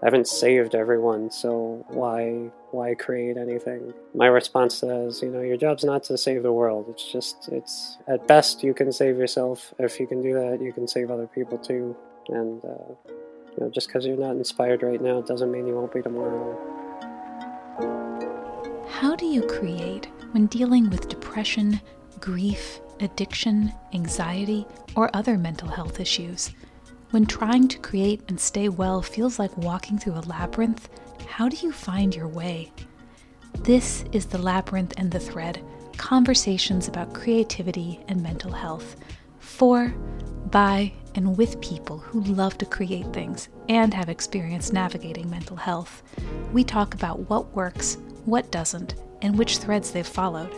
I haven't saved everyone, so why why create anything? My response is, you know, your job's not to save the world. It's just it's at best you can save yourself. If you can do that, you can save other people too. And uh, you know, just because you're not inspired right now doesn't mean you won't be tomorrow. How do you create when dealing with depression, grief, addiction, anxiety, or other mental health issues? When trying to create and stay well feels like walking through a labyrinth, how do you find your way? This is The Labyrinth and the Thread conversations about creativity and mental health for, by, and with people who love to create things and have experience navigating mental health. We talk about what works, what doesn't, and which threads they've followed.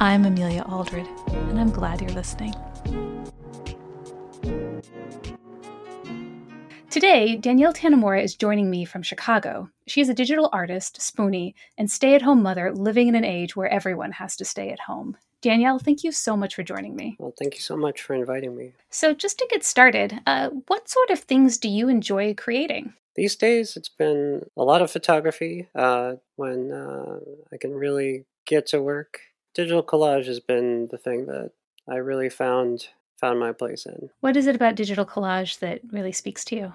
I'm Amelia Aldred, and I'm glad you're listening. Today, Danielle Tanimura is joining me from Chicago. She is a digital artist, spoonie, and stay at home mother living in an age where everyone has to stay at home. Danielle, thank you so much for joining me. Well, thank you so much for inviting me. So, just to get started, uh, what sort of things do you enjoy creating? These days, it's been a lot of photography uh, when uh, I can really get to work. Digital collage has been the thing that I really found found my place in. What is it about digital collage that really speaks to you?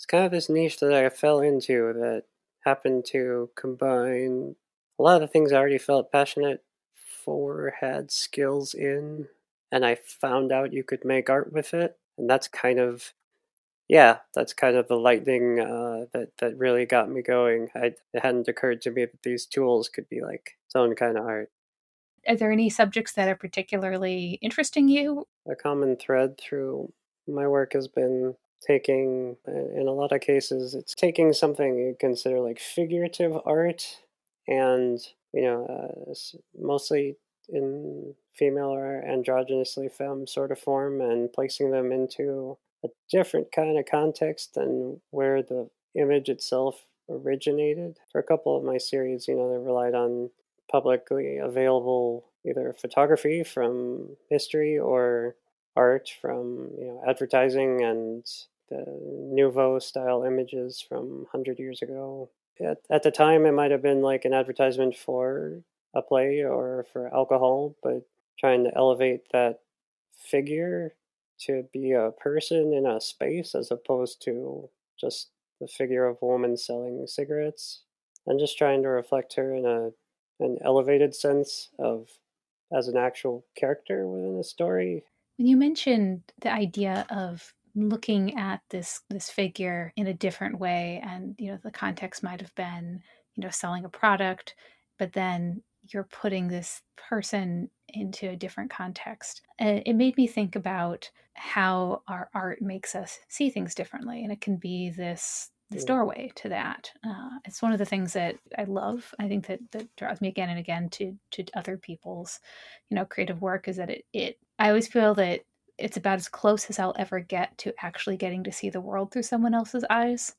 It's kind of this niche that I fell into that happened to combine a lot of the things I already felt passionate for, had skills in, and I found out you could make art with it. And that's kind of, yeah, that's kind of the lightning uh, that that really got me going. I, it hadn't occurred to me that these tools could be like its own kind of art. Are there any subjects that are particularly interesting you? A common thread through my work has been taking in a lot of cases it's taking something you consider like figurative art and you know uh, mostly in female or androgynously femme sort of form and placing them into a different kind of context than where the image itself originated. For a couple of my series you know they relied on publicly available either photography from history or art from you know advertising and the nouveau style images from 100 years ago. At, at the time it might have been like an advertisement for a play or for alcohol but trying to elevate that figure to be a person in a space as opposed to just the figure of a woman selling cigarettes and just trying to reflect her in a an elevated sense of as an actual character within a story. When you mentioned the idea of looking at this this figure in a different way and you know the context might have been you know selling a product but then you're putting this person into a different context And it made me think about how our art makes us see things differently and it can be this this doorway to that. Uh, it's one of the things that I love. I think that that draws me again and again to to other people's, you know, creative work is that it it. I always feel that it's about as close as I'll ever get to actually getting to see the world through someone else's eyes,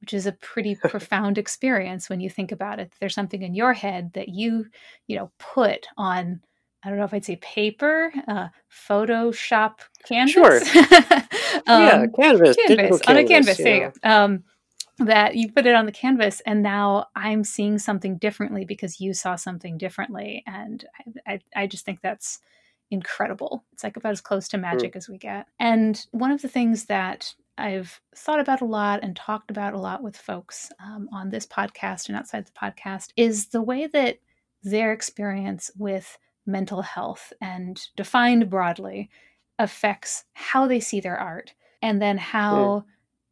which is a pretty profound experience when you think about it. There's something in your head that you you know put on I don't know if I'd say paper, uh, Photoshop canvas. Sure. um, yeah, canvas. Canvas on a canvas. Yeah. Um, that you put it on the canvas and now i'm seeing something differently because you saw something differently and i, I, I just think that's incredible it's like about as close to magic mm. as we get and one of the things that i've thought about a lot and talked about a lot with folks um, on this podcast and outside the podcast is the way that their experience with mental health and defined broadly affects how they see their art and then how mm.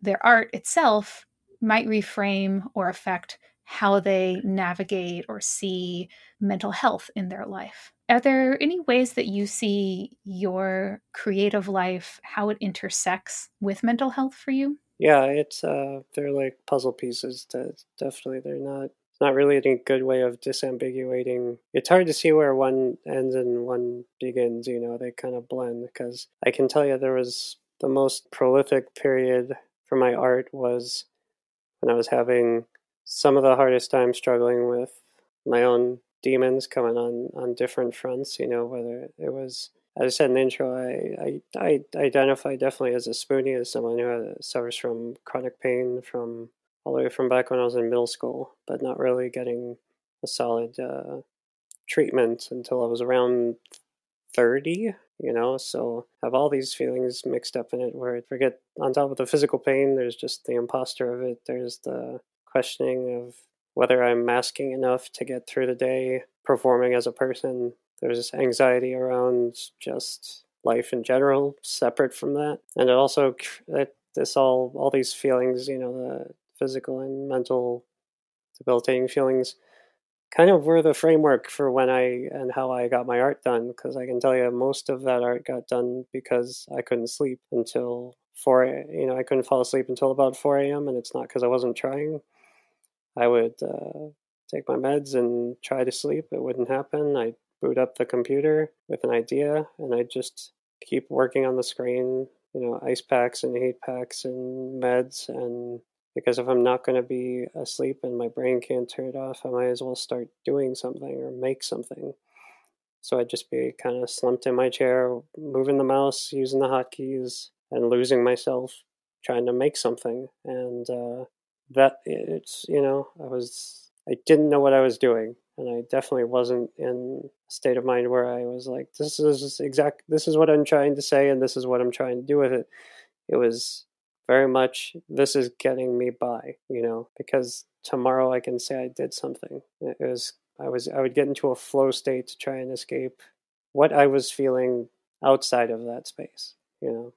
their art itself might reframe or affect how they navigate or see mental health in their life. Are there any ways that you see your creative life, how it intersects with mental health for you? Yeah, it's uh they're like puzzle pieces that definitely they're not not really any good way of disambiguating. It's hard to see where one ends and one begins, you know, they kind of blend because I can tell you there was the most prolific period for my art was when I was having some of the hardest time struggling with my own demons coming on on different fronts. You know, whether it was as I said in the intro, I, I, I identify definitely as a spoonie, as someone who suffers from chronic pain, from all the way from back when I was in middle school, but not really getting a solid uh, treatment until I was around 30, you know, so have all these feelings mixed up in it where I forget on top of the physical pain, there's just the imposter of it. There's the questioning of whether I'm masking enough to get through the day, performing as a person. There's anxiety around just life in general, separate from that. And it also, it, this all, all these feelings, you know, the physical and mental debilitating feelings kind of were the framework for when I and how I got my art done. Because I can tell you, most of that art got done because I couldn't sleep until four. You know, I couldn't fall asleep until about four a.m. And it's not because I wasn't trying. I would uh, take my meds and try to sleep. It wouldn't happen. I'd boot up the computer with an idea, and I'd just keep working on the screen. You know, ice packs and heat packs and meds and because if I'm not going to be asleep and my brain can't turn it off, I might as well start doing something or make something. So I'd just be kind of slumped in my chair, moving the mouse, using the hotkeys, and losing myself trying to make something. And uh, that it's you know I was I didn't know what I was doing, and I definitely wasn't in a state of mind where I was like, this is exact, this is what I'm trying to say, and this is what I'm trying to do with it. It was very much this is getting me by, you know, because tomorrow I can say I did something. It was I was I would get into a flow state to try and escape what I was feeling outside of that space, you know.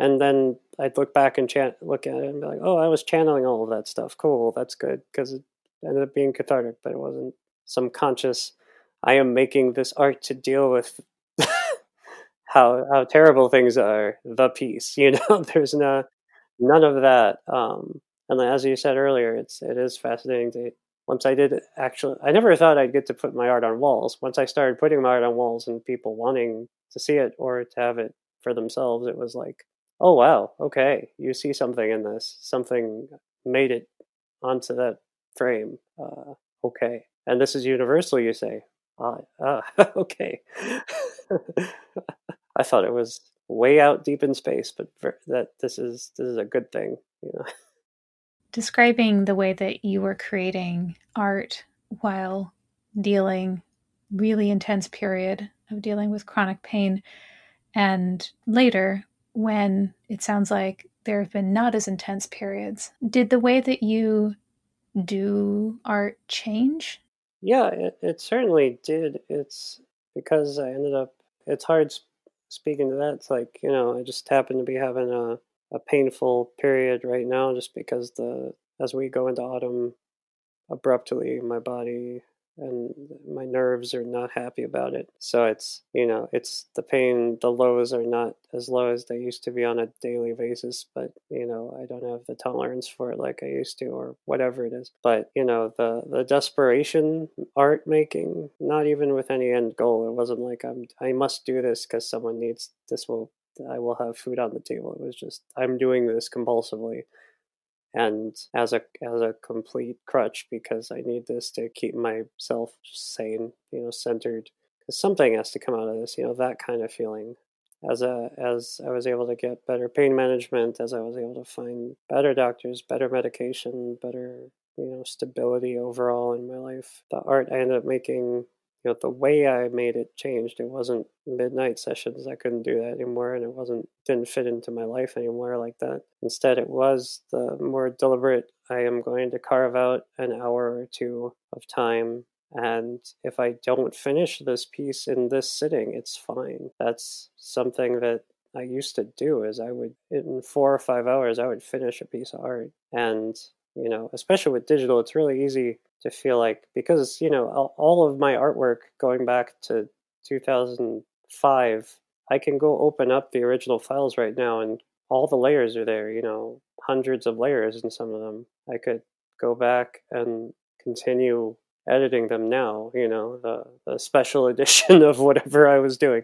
And then I'd look back and chan- look at it and be like, "Oh, I was channeling all of that stuff. Cool, that's good." Because it ended up being cathartic, but it wasn't some conscious. I am making this art to deal with how how terrible things are. The piece, you know. There's no none of that. Um, and as you said earlier, it's it is fascinating to once I did actually. I never thought I'd get to put my art on walls. Once I started putting my art on walls and people wanting to see it or to have it for themselves, it was like, oh wow, okay, you see something in this. Something made it onto that frame. Uh, okay, and this is universal. You say, ah, ah okay. I thought it was way out deep in space, but that this is this is a good thing, you know. Describing the way that you were creating art while dealing really intense period of dealing with chronic pain and later when it sounds like there have been not as intense periods. Did the way that you do art change? Yeah it, it certainly did. It's because i ended up it's hard speaking to that, it's like, you know, I just happen to be having a, a painful period right now just because the as we go into autumn abruptly my body and my nerves are not happy about it. So it's, you know, it's the pain, the lows are not as low as they used to be on a daily basis, but, you know, I don't have the tolerance for it like I used to or whatever it is. But, you know, the, the desperation art making, not even with any end goal. It wasn't like I'm, I must do this because someone needs this will, I will have food on the table. It was just, I'm doing this compulsively and as a as a complete crutch because I need this to keep myself sane, you know, centered. Because something has to come out of this, you know, that kind of feeling. As a as I was able to get better pain management, as I was able to find better doctors, better medication, better you know stability overall in my life. The art I ended up making you know the way I made it changed. It wasn't midnight sessions. I couldn't do that anymore, and it wasn't didn't fit into my life anymore like that. Instead, it was the more deliberate. I am going to carve out an hour or two of time, and if I don't finish this piece in this sitting, it's fine. That's something that I used to do. Is I would in four or five hours I would finish a piece of art, and you know, especially with digital, it's really easy to feel like because you know all of my artwork going back to 2005 i can go open up the original files right now and all the layers are there you know hundreds of layers in some of them. I could go back and continue editing them now you know the, the special edition of whatever i was doing.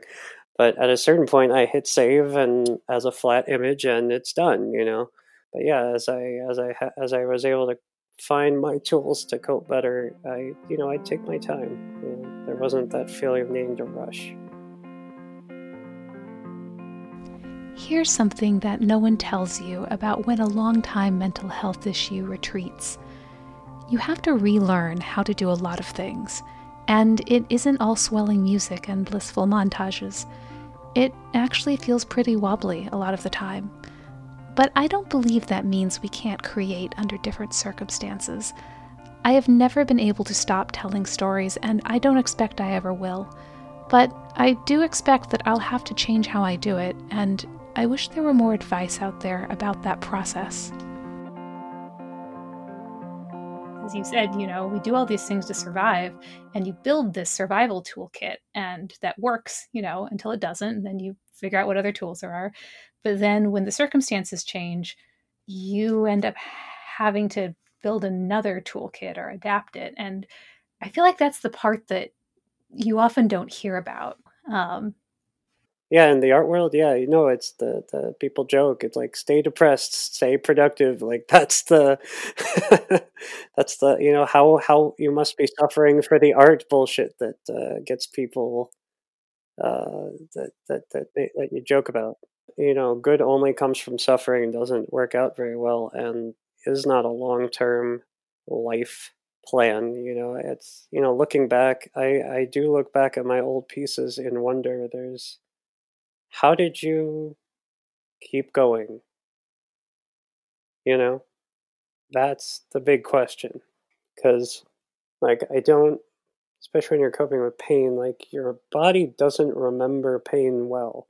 But at a certain point i hit save and as a flat image and it's done you know. But yeah as i as i as i was able to find my tools to cope better, I, you know, I'd take my time. You know, there wasn't that feeling of needing to rush. Here's something that no one tells you about when a long time mental health issue retreats. You have to relearn how to do a lot of things, and it isn't all swelling music and blissful montages. It actually feels pretty wobbly a lot of the time. But I don't believe that means we can't create under different circumstances. I have never been able to stop telling stories, and I don't expect I ever will. But I do expect that I'll have to change how I do it, and I wish there were more advice out there about that process. As you said, you know, we do all these things to survive, and you build this survival toolkit, and that works, you know, until it doesn't, and then you figure out what other tools there are. But then when the circumstances change, you end up having to build another toolkit or adapt it. And I feel like that's the part that you often don't hear about. Um, yeah, in the art world, yeah, you know, it's the the people joke. It's like stay depressed, stay productive. Like that's the that's the you know how how you must be suffering for the art bullshit that uh, gets people uh, that that that that you joke about you know, good only comes from suffering doesn't work out very well and is not a long term life plan. You know, it's, you know, looking back, I, I do look back at my old pieces and wonder there's, how did you keep going? You know, that's the big question. Because, like, I don't, especially when you're coping with pain, like, your body doesn't remember pain well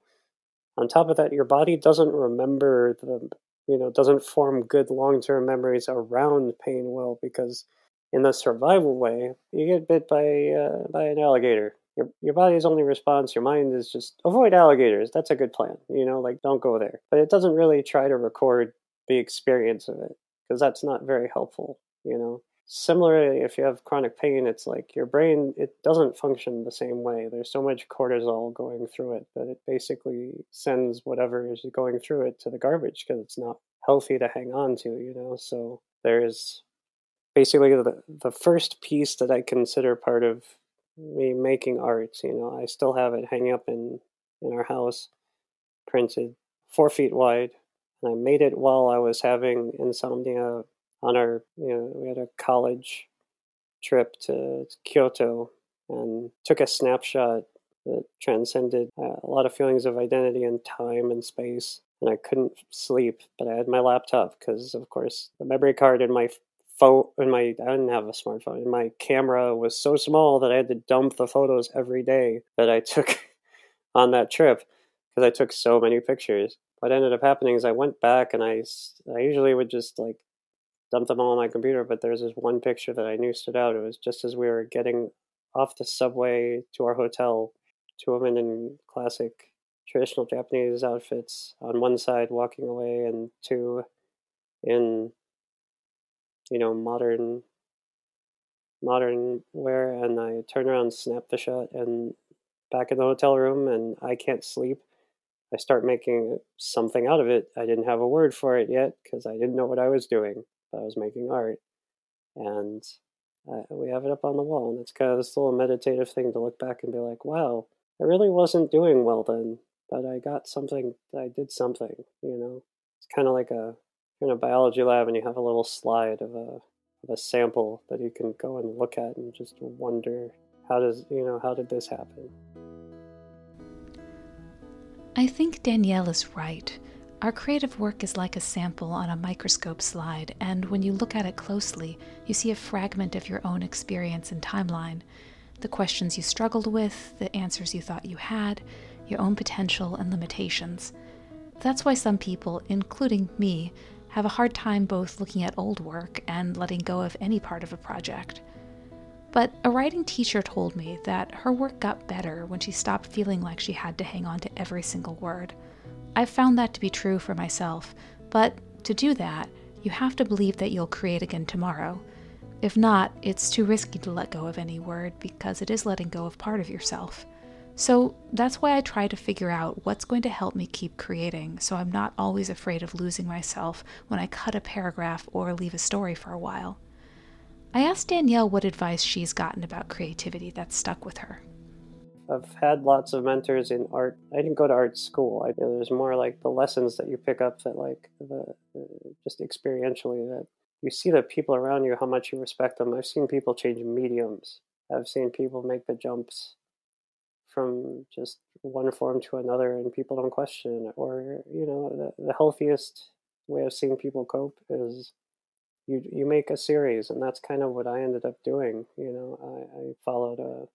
on top of that, your body doesn't remember the, you know, doesn't form good long term memories around pain well because in the survival way, you get bit by uh, by an alligator. Your your body's only response, your mind is just avoid alligators. That's a good plan. You know, like don't go there. But it doesn't really try to record the experience of it because that's not very helpful. You know, similarly if you have chronic pain it's like your brain it doesn't function the same way. There's so much cortisol going through it that it basically sends whatever is going through it to the garbage because it's not healthy to hang on to you know? So there's basically the, the first piece that i consider part of me making art you know? I still have it hanging up in in our house printed four feet wide and i made it while i was having insomnia on our you know we had a college trip to Kyoto and took a snapshot that transcended uh, a lot of feelings of identity and time and space and I couldn't sleep but I had my laptop because of course the memory card in my phone in my I didn't have a smartphone and my camera was so small that I had to dump the photos every day that I took on that trip because I took so many pictures. What ended up happening is I went back and I I usually would just like dumped them all on my computer, but there's this one picture that I knew stood out. It was just as we were getting off the subway to our hotel, two women in classic traditional Japanese outfits on one side walking away, and two in you know modern modern wear. And I turn around, snap the shot, and back in the hotel room, and I can't sleep. I start making something out of it. I didn't have a word for it yet because I didn't know what I was doing. I was making art, and uh, we have it up on the wall, and it's kind of this little meditative thing to look back and be like, "Wow, I really wasn't doing well then, but I got something. I did something." You know, it's kind of like a in a biology lab, and you have a little slide of a of a sample that you can go and look at and just wonder how does you know how did this happen. I think Danielle is right. Our creative work is like a sample on a microscope slide, and when you look at it closely, you see a fragment of your own experience and timeline. The questions you struggled with, the answers you thought you had, your own potential and limitations. That's why some people, including me, have a hard time both looking at old work and letting go of any part of a project. But a writing teacher told me that her work got better when she stopped feeling like she had to hang on to every single word. I've found that to be true for myself, but to do that, you have to believe that you'll create again tomorrow. If not, it's too risky to let go of any word because it is letting go of part of yourself. So that's why I try to figure out what's going to help me keep creating so I'm not always afraid of losing myself when I cut a paragraph or leave a story for a while. I asked Danielle what advice she's gotten about creativity that stuck with her. I've had lots of mentors in art. I didn't go to art school. I, know, there's more like the lessons that you pick up that like the, just experientially that you see the people around you how much you respect them. I've seen people change mediums. I've seen people make the jumps from just one form to another and people don't question. Or, you know, the, the healthiest way of seeing people cope is you you make a series and that's kind of what I ended up doing. You know, I, I followed a, uh,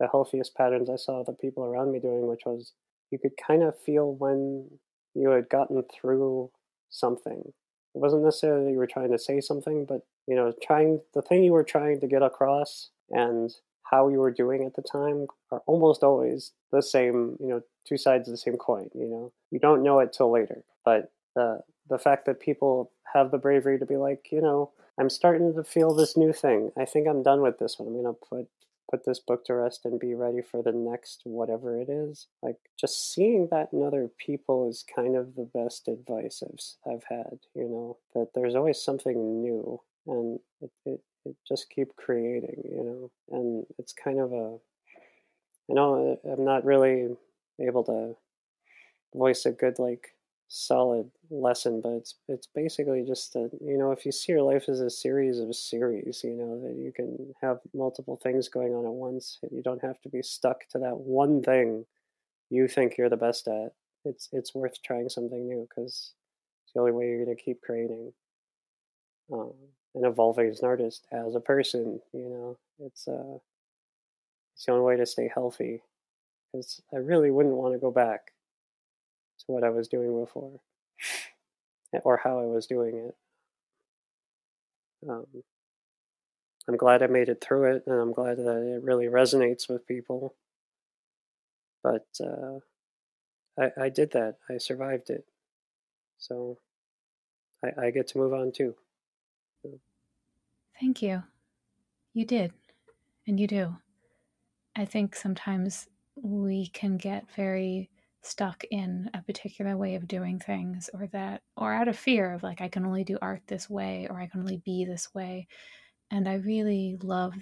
the healthiest patterns I saw the people around me doing, which was you could kind of feel when you had gotten through something. It wasn't necessarily you were trying to say something, but you know, trying the thing you were trying to get across and how you were doing at the time are almost always the same, you know, two sides of the same coin, you know. You don't know it till later. But the the fact that people have the bravery to be like, you know, I'm starting to feel this new thing. I think I'm done with this one. I'm gonna put put this book to rest and be ready for the next whatever it is. Like just seeing that in other people is kind of the best advice I've I've had. You know that there's always something new, and it, it it just keep creating, you know. And it's kind of a, I know I'm not really able to voice a good like solid lesson, but it's it's basically just that you know if you see your life as a series of series, you know that you can have multiple things going on at once. You don't have to be stuck to that one thing you think you're the best at. It's it's worth trying something new because it's the only way you're going to keep creating. Um, and evolving as an artist, as a person. You know, it's uh, it's the only way to stay healthy. Because I really wouldn't want to go back to what I was doing before, or how I was doing it. Um, I'm glad I made it through it, and I'm glad that it really resonates with people. But uh, I, I did that. I survived it. So I, I get to move on too. Thank you. You did. And you do. I think sometimes we can get very stuck in a particular way of doing things or that or out of fear of like I can only do art this way or I can only be this way. And I really love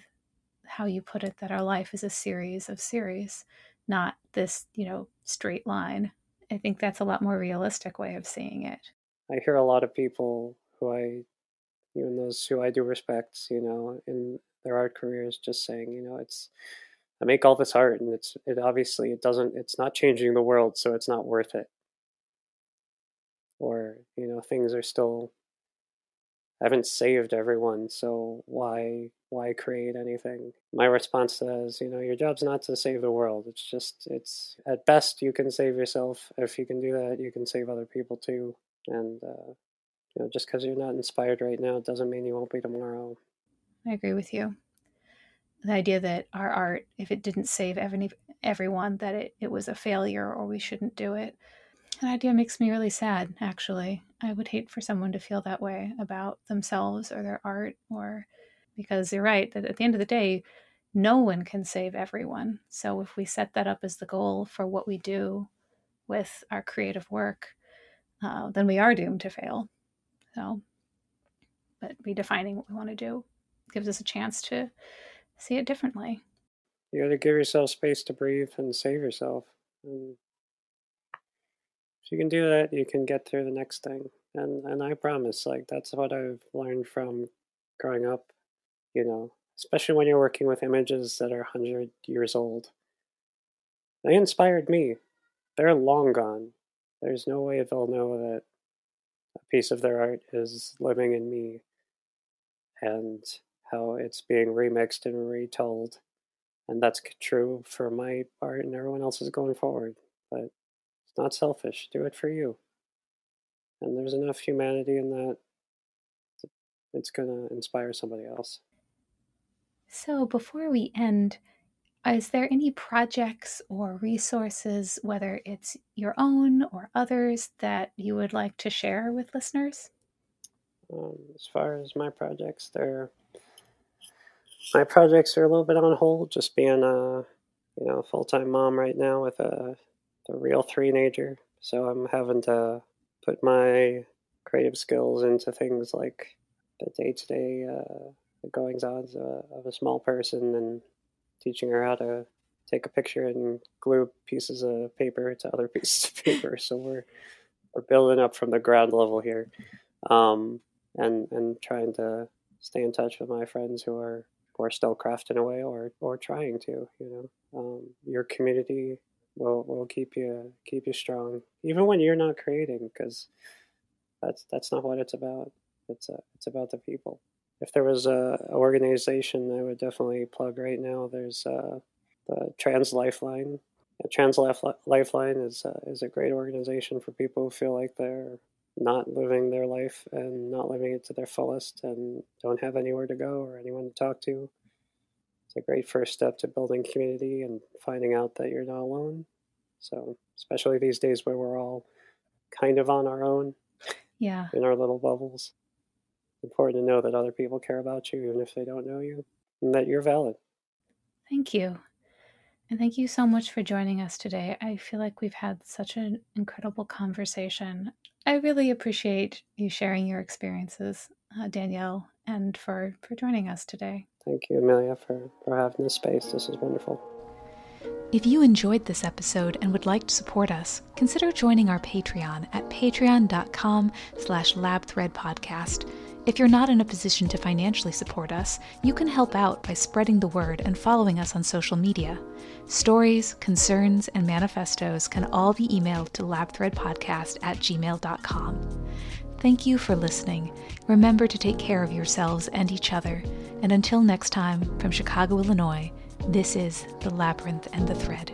how you put it that our life is a series of series, not this, you know, straight line. I think that's a lot more realistic way of seeing it. I hear a lot of people who I even those who I do respect, you know, in their art careers, just saying, you know, it's I make all this art, and it's it obviously it doesn't it's not changing the world, so it's not worth it. Or you know, things are still. I haven't saved everyone, so why why create anything? My response to that is, you know, your job's not to save the world. It's just it's at best you can save yourself. If you can do that, you can save other people too. And uh, you know, just because you're not inspired right now doesn't mean you won't be tomorrow. I agree with you. The idea that our art, if it didn't save every, everyone, that it, it was a failure or we shouldn't do it, that idea makes me really sad, actually. I would hate for someone to feel that way about themselves or their art, or because you're right, that at the end of the day, no one can save everyone. So if we set that up as the goal for what we do with our creative work, uh, then we are doomed to fail. So, but redefining what we want to do gives us a chance to see it differently. You got to give yourself space to breathe and save yourself. And if you can do that, you can get through the next thing. And and I promise, like that's what I've learned from growing up. You know, especially when you're working with images that are hundred years old. They inspired me. They're long gone. There's no way they'll know that a piece of their art is living in me and how it's being remixed and retold. And that's true for my part and everyone else's going forward. But it's not selfish. Do it for you. And there's enough humanity in that it's going to inspire somebody else. So before we end, is there any projects or resources, whether it's your own or others, that you would like to share with listeners? Um, as far as my projects, they're my projects are a little bit on hold. Just being a you know full time mom right now with a a real three-nager, so I'm having to put my creative skills into things like the day to day goings ons of a small person and teaching her how to take a picture and glue pieces of paper to other pieces of paper. So we're we're building up from the ground level here, um, and and trying to stay in touch with my friends who are are still crafting away or or trying to. You know, um, your community will will keep you keep you strong, even when you're not creating, because that's that's not what it's about. It's uh, it's about the people. If there was a organization, I would definitely plug right now. There's uh, the Trans Lifeline. Trans Lifeline is uh, is a great organization for people who feel like they're not living their life and not living it to their fullest and don't have anywhere to go or anyone to talk to. It's a great first step to building community and finding out that you're not alone. So, especially these days where we're all kind of on our own, yeah, in our little bubbles, it's important to know that other people care about you, even if they don't know you, and that you're valid. Thank you. And thank you so much for joining us today. I feel like we've had such an incredible conversation. I really appreciate you sharing your experiences, uh, Danielle, and for, for joining us today. Thank you, Amelia, for, for having this space. This is wonderful. If you enjoyed this episode and would like to support us, consider joining our Patreon at patreon.com slash labthreadpodcast. If you're not in a position to financially support us, you can help out by spreading the word and following us on social media. Stories, concerns, and manifestos can all be emailed to labthreadpodcast at gmail.com. Thank you for listening. Remember to take care of yourselves and each other. And until next time, from Chicago, Illinois, this is The Labyrinth and the Thread.